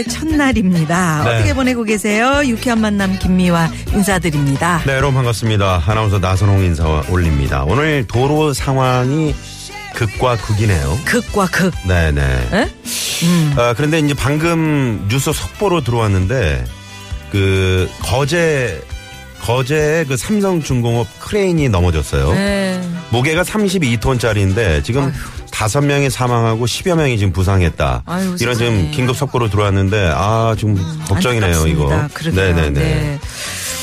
5월의 첫날입니다. 네. 어떻게 보내고 계세요? 유쾌한 만남 김미화 인사드립니다. 네 여러분 반갑습니다 아나운서 나선홍 인사 올립니다 오늘 도로 상황이 극과 극이네요 극과 극. 네네 에? 아, 그런데 이제 방금 뉴스 속보로 들어왔는데 그 거제 거제의 그 삼성중공업 크레인이 넘어졌어요 네. 무게가 32톤짜리인데 지금 다섯 명이 사망하고 10여 명이 지금 부상했다. 아유, 이런 지금. 긴급 속보로 들어왔는데 아 지금 걱정이네요 이거. 안타깝습니다. 그러게요. 네네네. 네.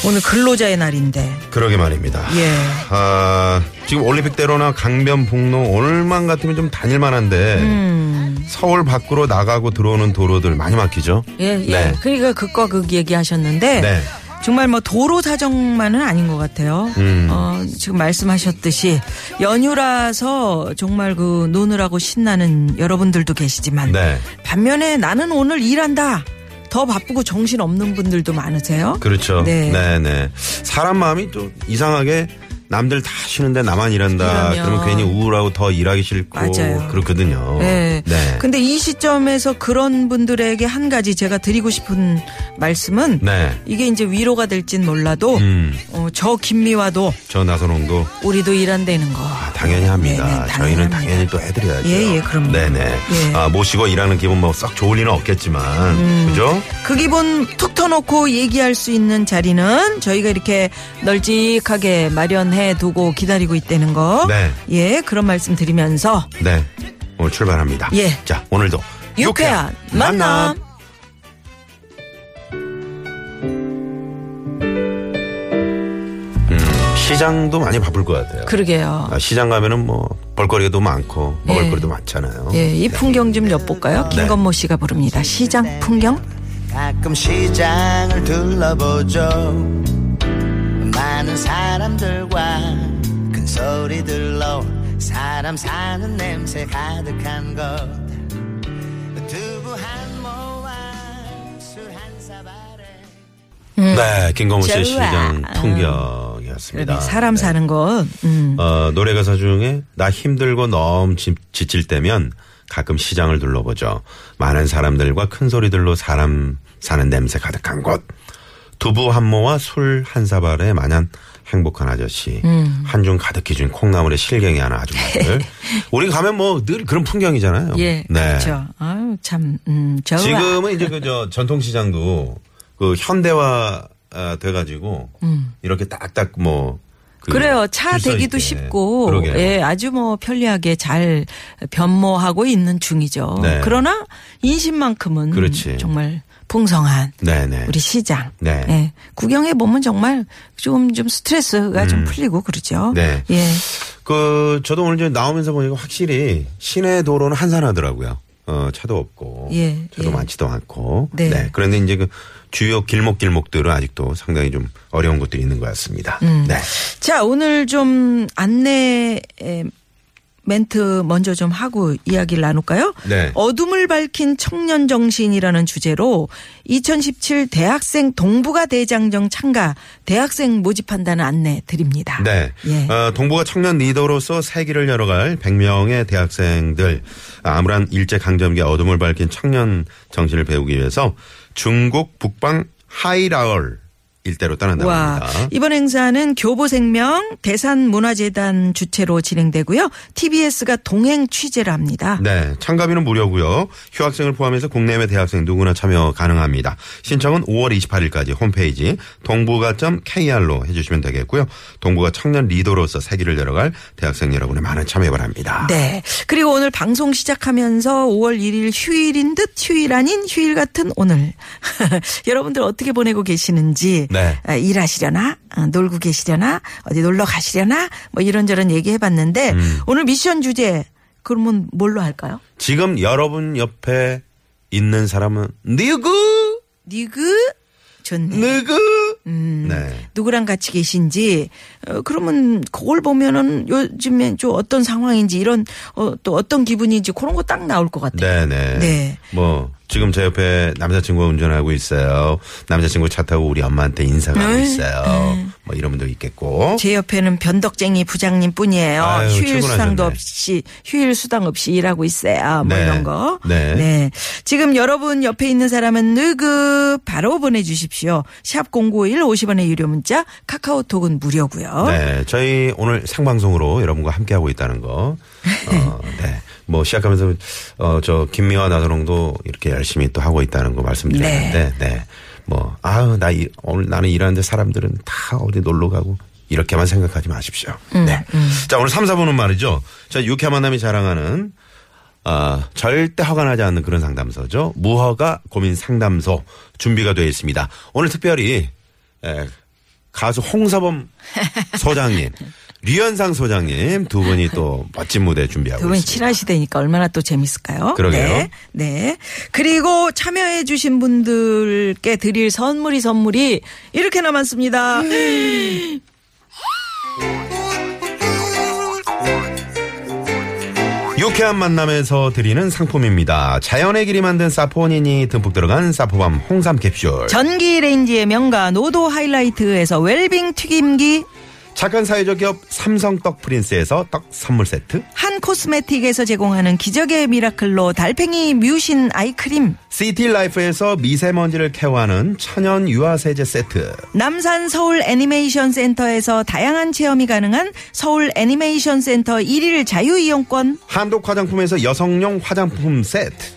오늘 근로자의 날인데. 그러게 말입니다. 예. 아 지금 올림픽대로나 강변북로 오늘만 같으면 좀 다닐 만한데 음. 서울 밖으로 나가고 들어오는 도로들 많이 막히죠. 예, 예. 네. 그러니까 극과 극 얘기하셨는데. 네. 정말 뭐 도로 사정만은 아닌 것 같아요. 음. 어, 지금 말씀하셨듯이 연휴라서 정말 그 노느라고 신나는 여러분들도 계시지만 네. 반면에 나는 오늘 일한다. 더 바쁘고 정신 없는 분들도 많으세요. 그렇죠. 네. 네 네. 사람 마음이 또 이상하게 남들 다 쉬는데 나만 일한다. 그러면. 그러면 괜히 우울하고 더 일하기 싫고 맞아요. 그렇거든요. 네. 네. 근데 이 시점에서 그런 분들에게 한 가지 제가 드리고 싶은 말씀은 네. 이게 이제 위로가 될진 몰라도 음. 어, 저 김미화도 저 나선홍도 우리도 일한다는 거. 아, 당연히 합니다. 네네, 당연히 저희는 합니다. 당연히 또 해드려야죠. 예, 예, 그럼요. 네네. 예. 아, 모시고 일하는 기분 뭐 썩 좋을 리는 없겠지만, 음. 그죠? 그 기분 툭 터놓고 얘기할 수 있는 자리는 저희가 이렇게 널찍하게 마련해 두고 기다리고 있다는 거. 네. 예, 그런 말씀 드리면서 네. 오늘 출발합니다. 예. 자, 오늘도 유쾌한 만남. 음, 시장도 많이 바쁠 것 같아요. 그러게요. 아, 시장 가면은 뭐 볼거리도 많고 예. 먹을거리도 많잖아요. 예, 이 풍경 좀 엿볼까요? 네. 김건모 씨가 부릅니다. 시장 풍경. 가끔 시장을 둘러보죠 많은 사람들과 큰 소리들로 사람 사는 냄새 가득한 곳 두부 한 모와 술한 사발에 네, 김건모 씨의 좋아. 시장 아. 풍경 이었습니다. 그러네, 사람 네. 사는 것. 음. 어, 노래 가사 중에 나 힘들고 너무 지, 지칠 때면 가끔 시장을 둘러보죠. 많은 사람들과 큰 소리들로 사람 사는 냄새 가득한 곳. 두부 한 모와 술 한 사발에 마냥 행복한 아저씨. 음. 한중 가득히 준 콩나물에 실갱이 하나 아줌마들. 우리 가면 뭐 늘 그런 풍경이잖아요. 예, 네. 그렇죠. 아유, 참, 음. 지금은 이제 그 저 전통시장도 그 현대화 아, 돼가지고 이렇게 딱딱 뭐. 그 음. 그래요. 차 대기도 있게. 쉽고, 그러게요. 예, 아주 뭐 편리하게 잘 변모하고 있는 중이죠. 네. 그러나 인심만큼은 그렇지. 정말 풍성한 네네. 우리 시장. 네. 예, 구경해 보면 정말 좀, 좀 스트레스가 좀 풀리고 그러죠. 음. 네. 예. 그 저도 오늘 이제 나오면서 보니까 확실히 시내 도로는 한산하더라고요. 어 차도 없고 예, 차도 예. 많지도 않고. 네. 그런데 이제 그 주요 길목 길목들은 아직도 상당히 좀 어려운 곳들이 있는 것 같습니다. 음. 네. 자, 오늘 좀 안내 에, 멘트 먼저 좀 하고 이야기를 나눌까요? 네. 어둠을 밝힌 청년 정신이라는 주제로 2017 대학생 동북아 대장정 참가 대학생 모집한다는 안내 드립니다. 네. 예. 어, 동북아 청년 리더로서 세기를 열어갈 100명의 대학생들 아무런 일제 강점기의 어둠을 밝힌 청년 정신을 배우기 위해서 중국 북방 하이라얼 일대로 와, 합니다. 이번 행사는 교보생명 대산문화재단 주최로 진행되고요. TBS가 동행 취재를 합니다. 네, 참가비는 무료고요. 휴학생을 포함해서 국내외 대학생 누구나 참여 가능합니다. 신청은 5월 28일까지 홈페이지 동부가.kr로 해주시면 되겠고요. 동부가 청년 리더로서 세기를 열어갈 대학생 여러분의 많은 참여 바랍니다. 네. 그리고 오늘 방송 시작하면서 5월 1일 휴일인 듯 휴일 아닌 휴일 같은 오늘. 여러분들 어떻게 보내고 계시는지 네. 아, 일하시려나 어, 놀고 계시려나 어디 놀러 가시려나 뭐 이런저런 얘기해봤는데 음. 오늘 미션 주제 그러면 뭘로 할까요? 지금 여러분 옆에 있는 사람은 누구? 니그 좋네. 누구? 음. 네. 누구랑 같이 계신지 어, 그러면 그걸 보면은 요즘에 좀 어떤 상황인지 이런 어, 또 어떤 기분인지 그런 거 딱 나올 것 같아요. 네네. 네. 뭐 지금 제 옆에 남자친구가 운전하고 있어요. 남자친구 차 타고 우리 엄마한테 인사가고 네. 있어요. 뭐 이런 분도 있겠고. 제 옆에는 변덕쟁이 부장님 뿐이에요. 아유, 휴일 수당도. 없이 휴일 수당 없이 일하고 있어요. 뭐 네. 이런 거. 네. 지금 여러분 옆에 있는 사람은 누구 바로 보내 주십시오. 샵 #051 50원의 유료 문자 카카오톡은 무료고요. 네, 저희 오늘 생방송으로 여러분과 함께 하고 있다는 거. 어, 네. 뭐 시작하면서 어, 저 김미화 나선홍도 이렇게 열심히 또 하고 있다는 거 말씀드렸는데, 네. 뭐, 아우, 나 이- 오늘 나는 일하는데 사람들은 다 어디 놀러 가고 이렇게만 생각하지 마십시오. 음, 네. 자, 오늘 3, 4분은 말이죠. 자, 유쾌한 만남이 자랑하는 아, 절대 허가 나지 않는 그런 상담소죠. 무허가 고민 상담소 준비가 되어 있습니다. 오늘 특별히 에, 가수 홍서범 소장님, 류현상 소장님 두 분이 또 멋진 무대 준비하고 두 분이 있습니다. 친하시다니까 얼마나 또 재밌을까요? 그러게요. 네. 네. 그리고 참여해 주신 분들께 드릴 선물이 선물이 이렇게 남았습니다. 유쾌한 만남에서 드리는 상품입니다. 자연의 길이 만든 사포닌이 듬뿍 들어간 사포밤 홍삼 캡슐. 전기 레인지의 명가 노도 하이라이트에서 웰빙 튀김기 착한 사회적 기업 삼성 떡 프린스에서 떡 선물 세트. 한 코스메틱에서 제공하는 기적의 미라클로 달팽이 뮤신 아이크림 시티 라이프에서 미세먼지를 케어하는 천연 유화 세제 세트. 남산 서울 애니메이션 센터에서 다양한 체험이 가능한 서울 애니메이션 센터 1일 자유 이용권 한독 화장품에서 여성용 화장품 세트.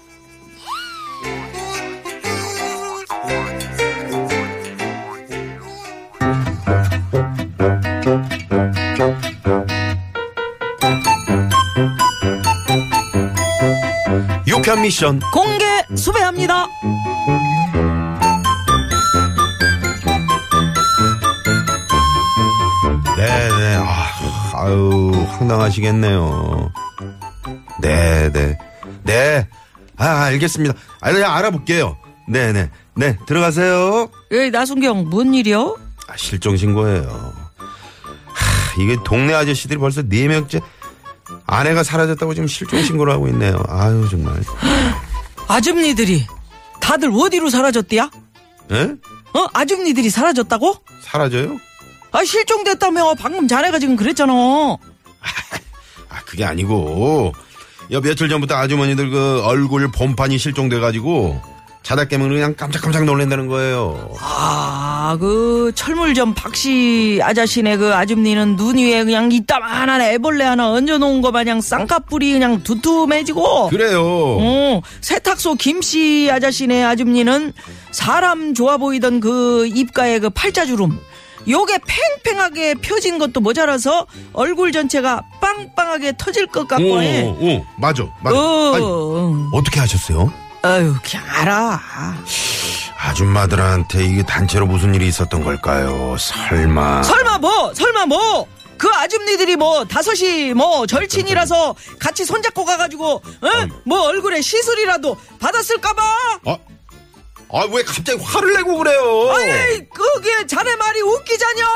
유쾌한 미션 공개 수배합니다. 네네. 아, 아유, 황당하시겠네요. 네네. 네. 아, 알겠습니다. 아, 네, 알아볼게요. 네네. 네, 들어가세요. 예, 나순경 뭔 일이요? 아, 실종 신고예요. 하, 이게 동네 아저씨들이 벌써 네 명째 아내가 사라졌다고 지금 실종 신고를 하고 있네요. 아유, 정말. 아줌니들이 다들 어디로 사라졌디야? 예? 어? 아줌니들이 사라졌다고? 사라져요? 아 실종됐다며 방금 자네가 지금 그랬잖아. 아, 그게 아니고. 야, 며칠 전부터 아주머니들 그 얼굴 본판이 실종돼가지고 자다 깨면 그냥 깜짝깜짝 놀란다는 거예요. 아, 그 철물점 박씨 아저씨네 그 아줌니는 눈 위에 그냥 이따만한 애벌레 하나 얹어놓은 거 마냥 쌍꺼풀이 그냥 두툼해지고. 그래요. 어, 세탁소 김씨 아저씨네 아줌니는 사람 좋아 보이던 그 입가에 그 팔자주름. 요게 팽팽하게 펴진 것도 모자라서 얼굴 전체가 빵빵하게 터질 것 같고 해. 오, 오, 맞아, 맞아. 어, 아니, 어. 어떻게 하셨어요? 아유, 그냥 알아. 아줌마들한테 이게 단체로 무슨 일이 있었던 걸까요? 설마. 설마 뭐, 설마 뭐, 그 아줌니들이 뭐, 다섯이 뭐, 절친이라서 같이 손잡고 가가지고, 어? 뭐, 얼굴에 시술이라도 받았을까봐? 아, 아, 왜 갑자기 화를 내고 그래요? 아니, 그게 자네 말이 웃기자냐?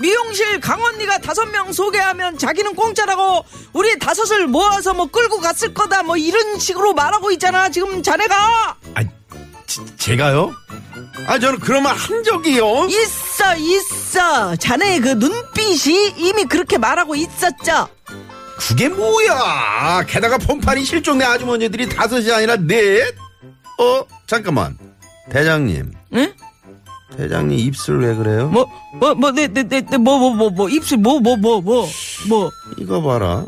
미용실 강언니가 다섯 명 소개하면 자기는 공짜라고 우리 다섯을 모아서 뭐 끌고 갔을 거다 뭐 이런 식으로 말하고 있잖아 지금 자네가 아, 지- 제가요? 아, 저는 그런 말 한 적이요. 있어 있어 자네의 그 눈빛이 이미 그렇게 말하고 있었죠 그게 뭐야? 게다가 폰판이 실종된 아주머니들이 다섯이 아니라 넷? 어, 잠깐만. 대장님. 응? 대장님 입술 왜 그래요? 뭐 뭐뭐네네네뭐뭐 뭐 뭐 입술 뭐 뭐 뭐 뭐 뭐 이거 봐라.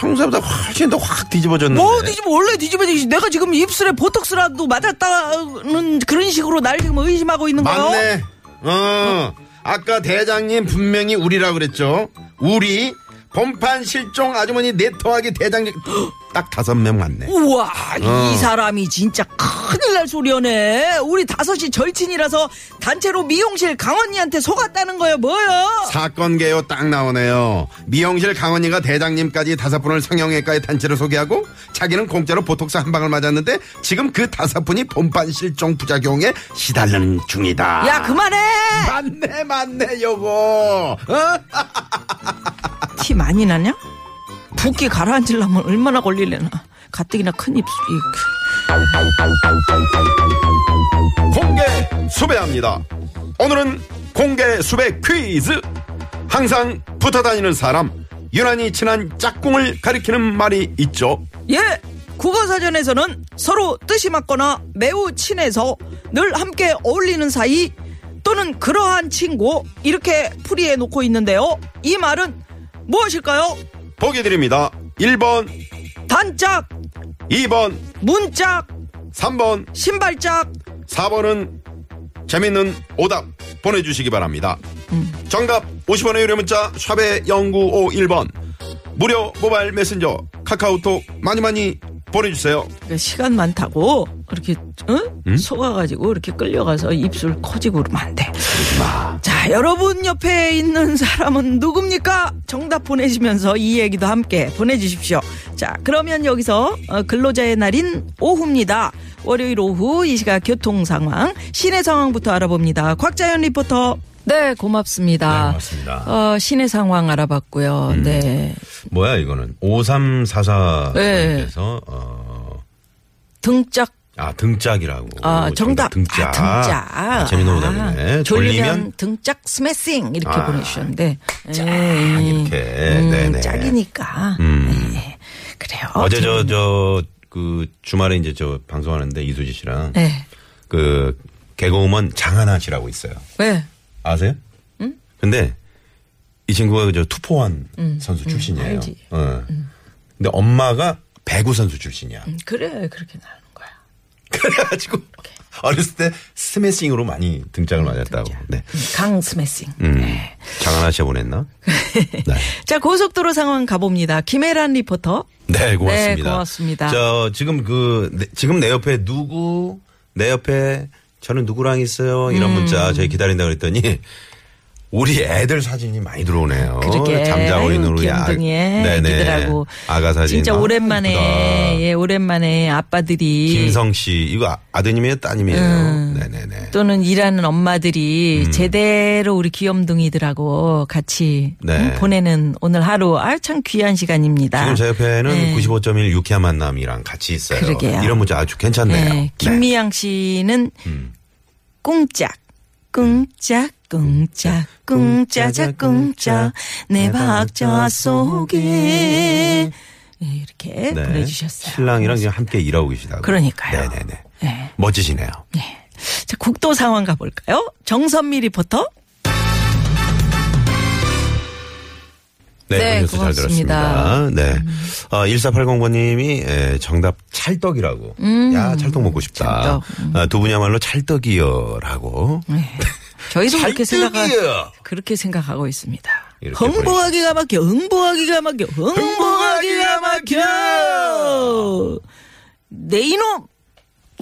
평소보다 훨씬 더 확 뒤집어졌는데. 뭐 뒤집어 원래 뒤집어지지 내가 지금 입술에 보톡스라도 맞았다는 그런 식으로 날 지금 의심하고 있는 거야 맞네. 어. 아까 대장님 분명히 우리라 그랬죠. 우리 본판 실종 아주머니 네터하기 대장님 딱 다섯 명 맞네. 우와 어. 이 사람이 진짜 큰 일 날 소리여네 우리 다섯이 절친이라서 단체로 미용실 강언니한테 속았다는 거예요 뭐요 사건 개요 딱 나오네요. 미용실 강원이가 대장님까지 다섯 분을 성형외과에 단체로 소개하고 자기는 공짜로 보톡스 한 방을 맞았는데 지금 그 다섯 분이 본판 실종 부작용에 시달리는 중이다. 야 그만해 맞네 맞네 요거. 어? 티 많이 나냐? 붓기 가라앉으려면 얼마나 걸리려나 가뜩이나 큰 입술이 공개 수배합니다. 오늘은 공개 수배 퀴즈. 항상 붙어 다니는 사람, 유난히 친한 짝꿍을 가리키는 말이 있죠. 예 국어사전에서는 서로 뜻이 맞거나 매우 친해서 늘 함께 어울리는 사이 또는 그러한 친구 이렇게 풀이해 놓고 있는데요 이 말은 무엇일까요? 보기 드립니다. 1번, 단짝, 2번, 문짝, 3번, 신발짝 4번은 재밌는 오답 보내주시기 바랍니다. 정답 50원의 유료 문자 샵의 0951번 무료 모바일 메신저 카카오톡 많이 많이 보내주세요. 그러니까 시간 많다고 이렇게 어? 속아가지고 이렇게 끌려가서 입술 커지고 그러면 안 돼. 자 여러분 옆에 있는 사람은 누굽니까? 정답 보내시면서 이 얘기도 함께 보내주십시오. 자 그러면 여기서 어, 근로자의 날인 오후입니다. 월요일 오후 이 시각 교통 상황 시내 상황부터 알아봅니다. 곽자연 리포터. 네 고맙습니다. 네, 고맙습니다. 어, 시내 상황 알아봤고요. 네 뭐야 이거는 5344 네. 님께서 어, 등짝 아 등짝이라고. 아, 정답. 등짝. 아, 등짝. 아, 재밌는 오답이네. 아, 졸리면 졸리면 등짝 스매싱 이렇게 아, 보내주셨는데. 짝 예, 이렇게. 음, 네네. 짝이니까. 음. 예. 그래요. 어제 저. 저 그 주말에 이제 저 방송하는데 이수지 씨랑 네. 그 개그우먼 장하나 씨라고 있어요. 왜? 아세요? 응? 근데 이 친구가 저 투포환 선수 출신이에요. 음. 알지. 어. 근데 엄마가 배구 선수 출신이야. 음, 그래 그렇게 나는 거야. 그래가지고 어렸을 때 스매싱으로 많이 등짝을 맞았다고. 네. 음, 강 스매싱. 음. 장하나 씨가 보냈나? 네. 자 고속도로 상황 가봅니다. 김혜란 리포터. 네, 고맙습니다. 네, 고맙습니다. 저 지금 그 내- 지금 내 옆에 누구 내 옆에 저는 누구랑 있어요 이런 음. 문자 저희 기다린다 그랬더니 우리 애들 사진이 많이 들어오네요. 그러게. 잠자고 있는 우리 아, 귀염둥이에 애기들하고 아가 사진. 진짜 아, 오랜만에 예쁘다. 예 오랜만에 아빠들이 김성 씨 이거 아- 아드님이에요 따님이에요. 음. 네네네. 또는 일하는 엄마들이 음. 제대로 우리 귀염둥이들하고 같이 네. 음, 보내는 오늘 하루 아유 참 귀한 시간입니다. 지금 제 옆에는 네. 95.1 유쾌한 만남이랑 같이 있어요. 그러게요. 이런 문자 아주 괜찮네요. 네, 김미양 씨는 음. 꿍짝 꿍짝 꿍짝 꿍짜자 꿍짜 내 박자 속에 네, 이렇게 네. 보내주셨어요. 신랑이랑 지금 함께 일하고 계시다고. 그러니까요. 네네네. 네. 멋지시네요. 네. 자, 국도 상황 가볼까요? 정선미 리포터. 네, 네, 뉴스 잘. 음. 들었습니다. 네. 어, 1480번님이 에, 정답 찰떡이라고. 야, 찰떡 먹고 싶다. 음. 찰떡. 음. 어, 두 분이야말로 찰떡이여라고. 네. 저희도 그렇게 생각하! 그렇게 생각하고 있습니다. 흥보하기가 막혀, 흥보하기가 막혀, 흥보하기가 막혀! 내 이놈!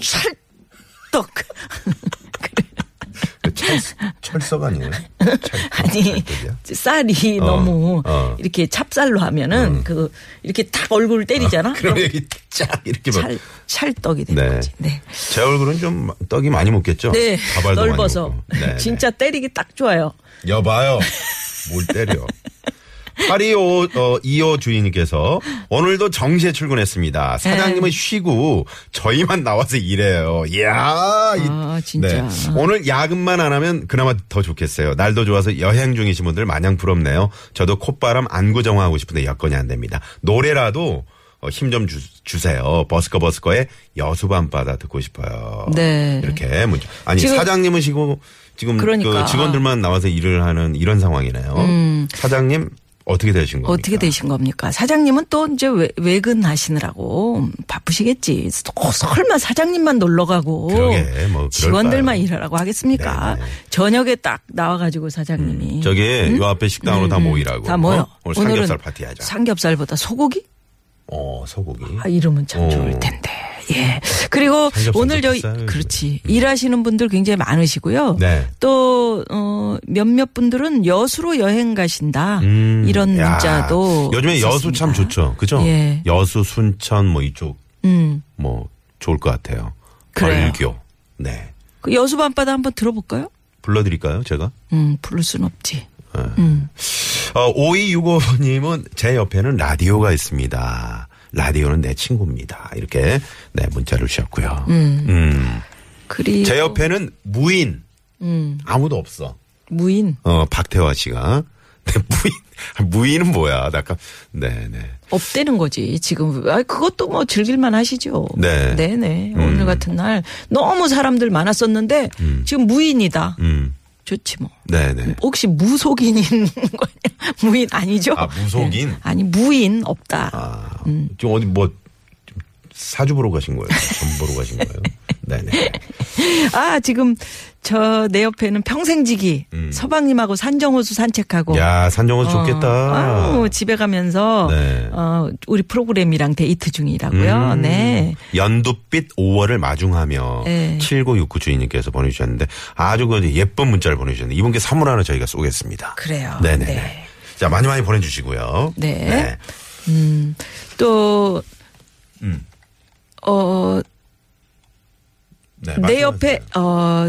찰떡! 그 찰, 철석 아니에요? 찰떡, 아니, 찰떡이야? 쌀이 어, 너무 어. 이렇게 찹쌀로 하면은 그, 이렇게 딱 얼굴 때리잖아? 그럼 여기 쫙 이렇게 막. 찰, 찰떡이 되는 네. 거지. 네. 제 얼굴은 좀 떡이 많이 먹겠죠? 네. 넓어서. 네, 진짜 때리기 딱 좋아요. 네. 여봐요. 뭘 때려. 825, 어, 25 주인님께서 오늘도 정시에 출근했습니다. 사장님은 쉬고 저희만 나와서 일해요. 이야. 이- 아, 진짜. 오늘 야근만 안 하면 그나마 더 좋겠어요. 날도 좋아서 여행 중이신 분들 마냥 부럽네요. 저도 콧바람 안구 정화하고 싶은데 여건이 안 됩니다. 노래라도 어, 힘좀 주세요. 버스커 버스커의 여수밤바다 듣고 싶어요. 네. 이렇게 문자. 아니 지금- 사장님은 쉬고 지금 그러니까. 음. 그 직원들만 나와서 일을 하는 이런 상황이네요. 사장님 어떻게 되신 겁니까? 어떻게 되신 겁니까? 사장님은 또 이제 외, 외근하시느라고 바쁘시겠지. 또 설마 사장님만 놀러 가고 그러게, 뭐? 직원들만 일하라고 하겠습니까? 네네. 저녁에 딱 나와가지고 사장님이 저기 요 앞에 식당으로 다 모이라고. 음, 다 모여. 어? 오늘 삼겹살 파티하자. 삼겹살보다 소고기? 어 소고기. 아, 이러면 참 어. 좋을 텐데. 예. 그리고 오늘 저희 비싸요, 그렇지 일하시는 분들 굉장히 많으시고요. 네. 또 어, 몇몇 분들은 여수로 여행 가신다 음, 이런 야, 문자도 요즘에 여수 참 있었습니다. 좋죠. 그죠? 예. 여수, 순천 뭐 이쪽 음. 뭐 좋을 것 같아요. 그래요. 벌교. 네. 그 여수 밤바다 한번 들어볼까요? 불러드릴까요, 제가? 음, 부를 순 없지. 어, 5265님은 제 옆에는 라디오가 있습니다. 라디오는 내 친구입니다. 이렇게 네 문자를 주셨고요. 음. 그리고 제 옆에는 무인 음, 아무도 없어. 무인 어 박태화 씨가 네, 무인 무인은 뭐야? 약간 네네. 없대는 거지 지금. 아 그것도 뭐 즐길만 하시죠. 네. 네네. 음. 오늘 같은 날 너무 사람들 많았었는데 지금 무인이다. 음. 좋지 뭐. 네네. 혹시 무속인인 거냐? 무인 아니죠? 아, 무속인? 네. 아니 무인 없다. 아 음. 지금 어디 뭐 사주 보러 가신 거예요? 점 보러 가신 거예요? 네네. 아 지금 저 내 옆에는 평생지기 서방님하고 산정호수 산책하고. 음. 야 산정호 어, 좋겠다. 아유, 집에 가면서 네. 어, 우리 프로그램이랑 데이트 중이라고요. 음. 네. 연두빛 5월을 마중하며 네. 7969 주인님께서 보내주셨는데 아주 그 예쁜 문자를 보내주셨는데 이분께 선물 하나 저희가 쏘겠습니다. 그래요. 네네. 네. 자 많이 많이 보내주시고요. 네. 또 음. 어, 네, 내. 옆에 어,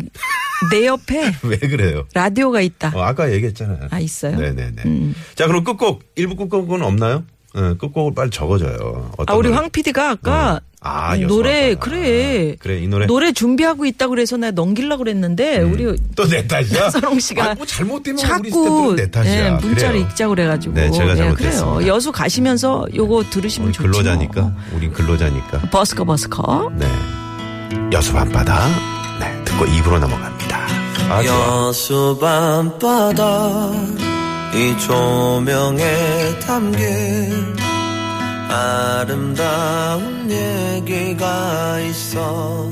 내 옆에 왜 그래요? 라디오가 있다. 어, 아까 얘기했잖아요. 아, 있어요? 네네네. 음. 자 그럼 끝곡 일부 끝곡은 없나요? 네, 끝곡을 빨리 적어줘요. 어떤 아, 우리 노래? 황 PD가 아까 어. 아, 노래 그래. 아, 그래, 이 노래. 준비하고 있다고 그래서 내가 넘기려고 그랬는데 우리 또 내 탓이야? 서롱 씨가 아, 뭐 잘못되면 자꾸 내 탓이야. 예, 문자를 그래요. 읽자고 그래가지고 네, 제가 예, 잘못했습니다. 그래요. 여수 가시면서 요거 들으시면 좋죠. 근로자니까. 우린 근로자니까. 버스커 버스커. 네. 여수 밤바다. 네. 듣고 입으로 넘어갑니다. 아. 여수 밤바다 이 조명에 담긴 아름다운 얘기가 있어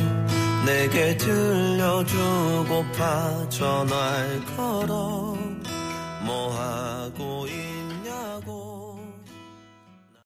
내게 들려주고파 전화를 걸어 뭐 하고 있